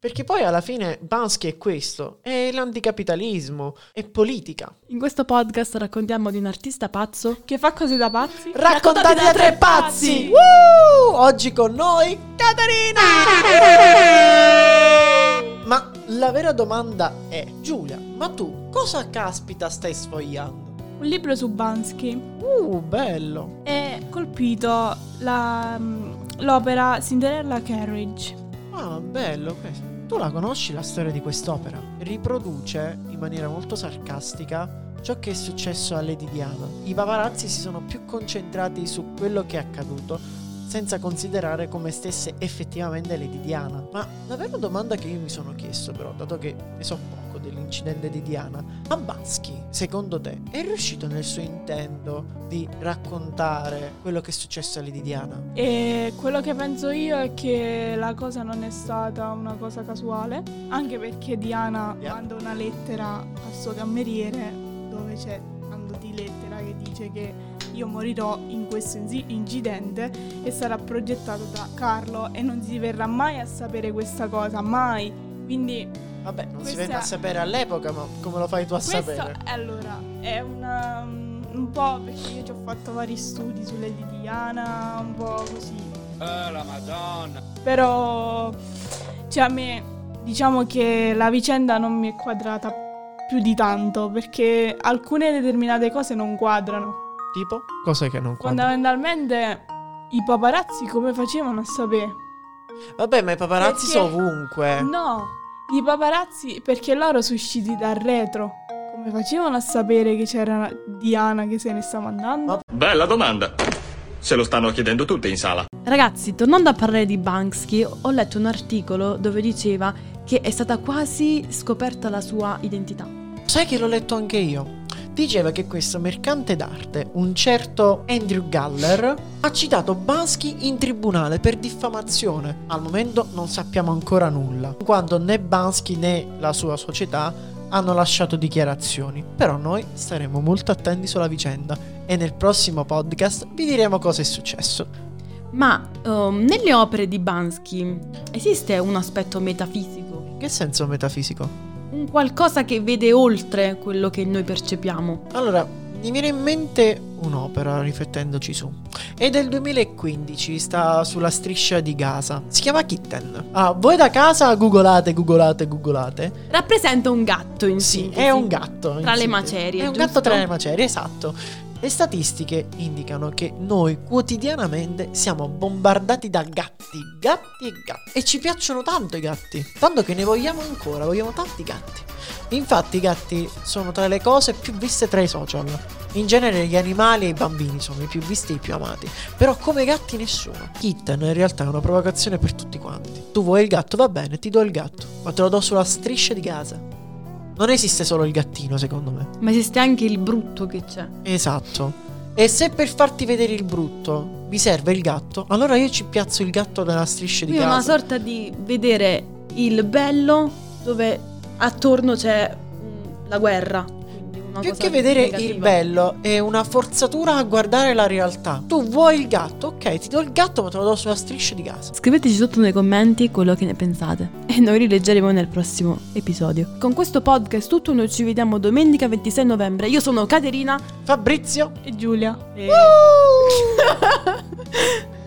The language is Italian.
Perché poi alla fine Bansky è questo, è l'anticapitalismo, è politica. In questo podcast raccontiamo di un artista pazzo Che fa cose da pazzi? Raccontati da tre pazzi! Woo! Oggi con noi Caterina! Ma la vera domanda è, Giulia, ma tu cosa caspita stai sfogliando? Un libro su Bansky. Uh, bello! È colpito la, mm, l'opera Cinderella Carriage. Ah, bello questo. Tu la conosci la storia di quest'opera? Riproduce in maniera molto sarcastica ciò che è successo a Lady Diana. I paparazzi si sono più concentrati su quello che è accaduto senza considerare come stesse effettivamente Lady Diana. Ma la vera domanda che io mi sono chiesto però, dato che ne so poco dell'incidente di Diana, Bansky, secondo te, è riuscito nel suo intento di raccontare quello che è successo a Lady Diana? E quello che penso io è che la cosa non è stata una cosa casuale, anche perché Diana Yeah. manda una lettera al suo cameriere dove c'è tanto di lettera che dice che io morirò in questo incidente e sarà progettato da Carlo e non si verrà mai a sapere questa cosa, mai. Quindi Vabbè, non si venne a sapere all'epoca, ma come lo fai tu a questo sapere? allora è una, un po' perché io ci ho fatto vari studi sulle di Diana, un po' così. Oh la madonna. Però cioè a me diciamo che la vicenda non mi è quadrata più di tanto perché alcune determinate cose non quadrano. Tipo? Cos'è che non quadra? Fondamentalmente i paparazzi come facevano a sapere? Vabbè, ma i paparazzi Perché- sono ovunque. No, i paparazzi perché loro sono usciti dal retro. Come facevano a sapere che c'era Diana che se ne stava andando? Ma- Bella domanda. Se lo stanno chiedendo tutti in sala. Ragazzi, tornando a parlare di Banksy, ho letto un articolo dove diceva che è stata quasi scoperta la sua identità. Sai che l'ho letto anche io? Diceva che questo mercante d'arte, un certo Andrew Galler, ha citato Bansky in tribunale per diffamazione. Al momento non sappiamo ancora nulla, quando né Bansky né la sua società hanno lasciato dichiarazioni. Però noi staremo molto attenti sulla vicenda e nel prossimo podcast vi diremo cosa è successo. Ma ehm, nelle opere di Bansky esiste un aspetto metafisico, In che senso metafisico? Un qualcosa che vede oltre quello che noi percepiamo. Allora, mi viene in mente un'opera riflettendoci su. È del 2015, sta sulla striscia di Gaza. Si chiama Kitten. Ah, voi da casa googolate, googolate, googolate. Rappresenta un gatto in Sì, sintesi. è un gatto. Tra le sintesi. macerie, È un giusto? gatto tra le macerie, esatto. Le statistiche indicano che noi quotidianamente siamo bombardati da gatti, gatti e gatti. E ci piacciono tanto i gatti. Tanto che ne vogliamo ancora, vogliamo tanti gatti. Infatti i gatti sono tra le cose più viste tra i social. In genere gli animali e i bambini sono i più visti e i più amati. Però come gatti nessuno. Kitten in realtà è una provocazione per tutti quanti. Tu vuoi il gatto? Va bene, ti do il gatto. Ma te lo do sulla striscia di casa. Non esiste solo il gattino, secondo me. Ma esiste anche il brutto che c'è. Esatto. E se per farti vedere il brutto vi serve il gatto, allora io ci piazzo il gatto nella striscia di Quindi è una sorta di vedere il bello dove attorno c'è mm, la guerra. Più cosa che vedere il negativa. bello è una forzatura a guardare la realtà. Tu vuoi il gatto? Ok, ti do il gatto, ma te lo do sulla striscia di casa. Scriveteci sotto nei commenti quello che ne pensate e noi rileggeremo nel prossimo episodio. Con questo podcast tutto, noi ci vediamo domenica 26 novembre. Io sono Caterina Fabrizio. E Giulia. e... Uh!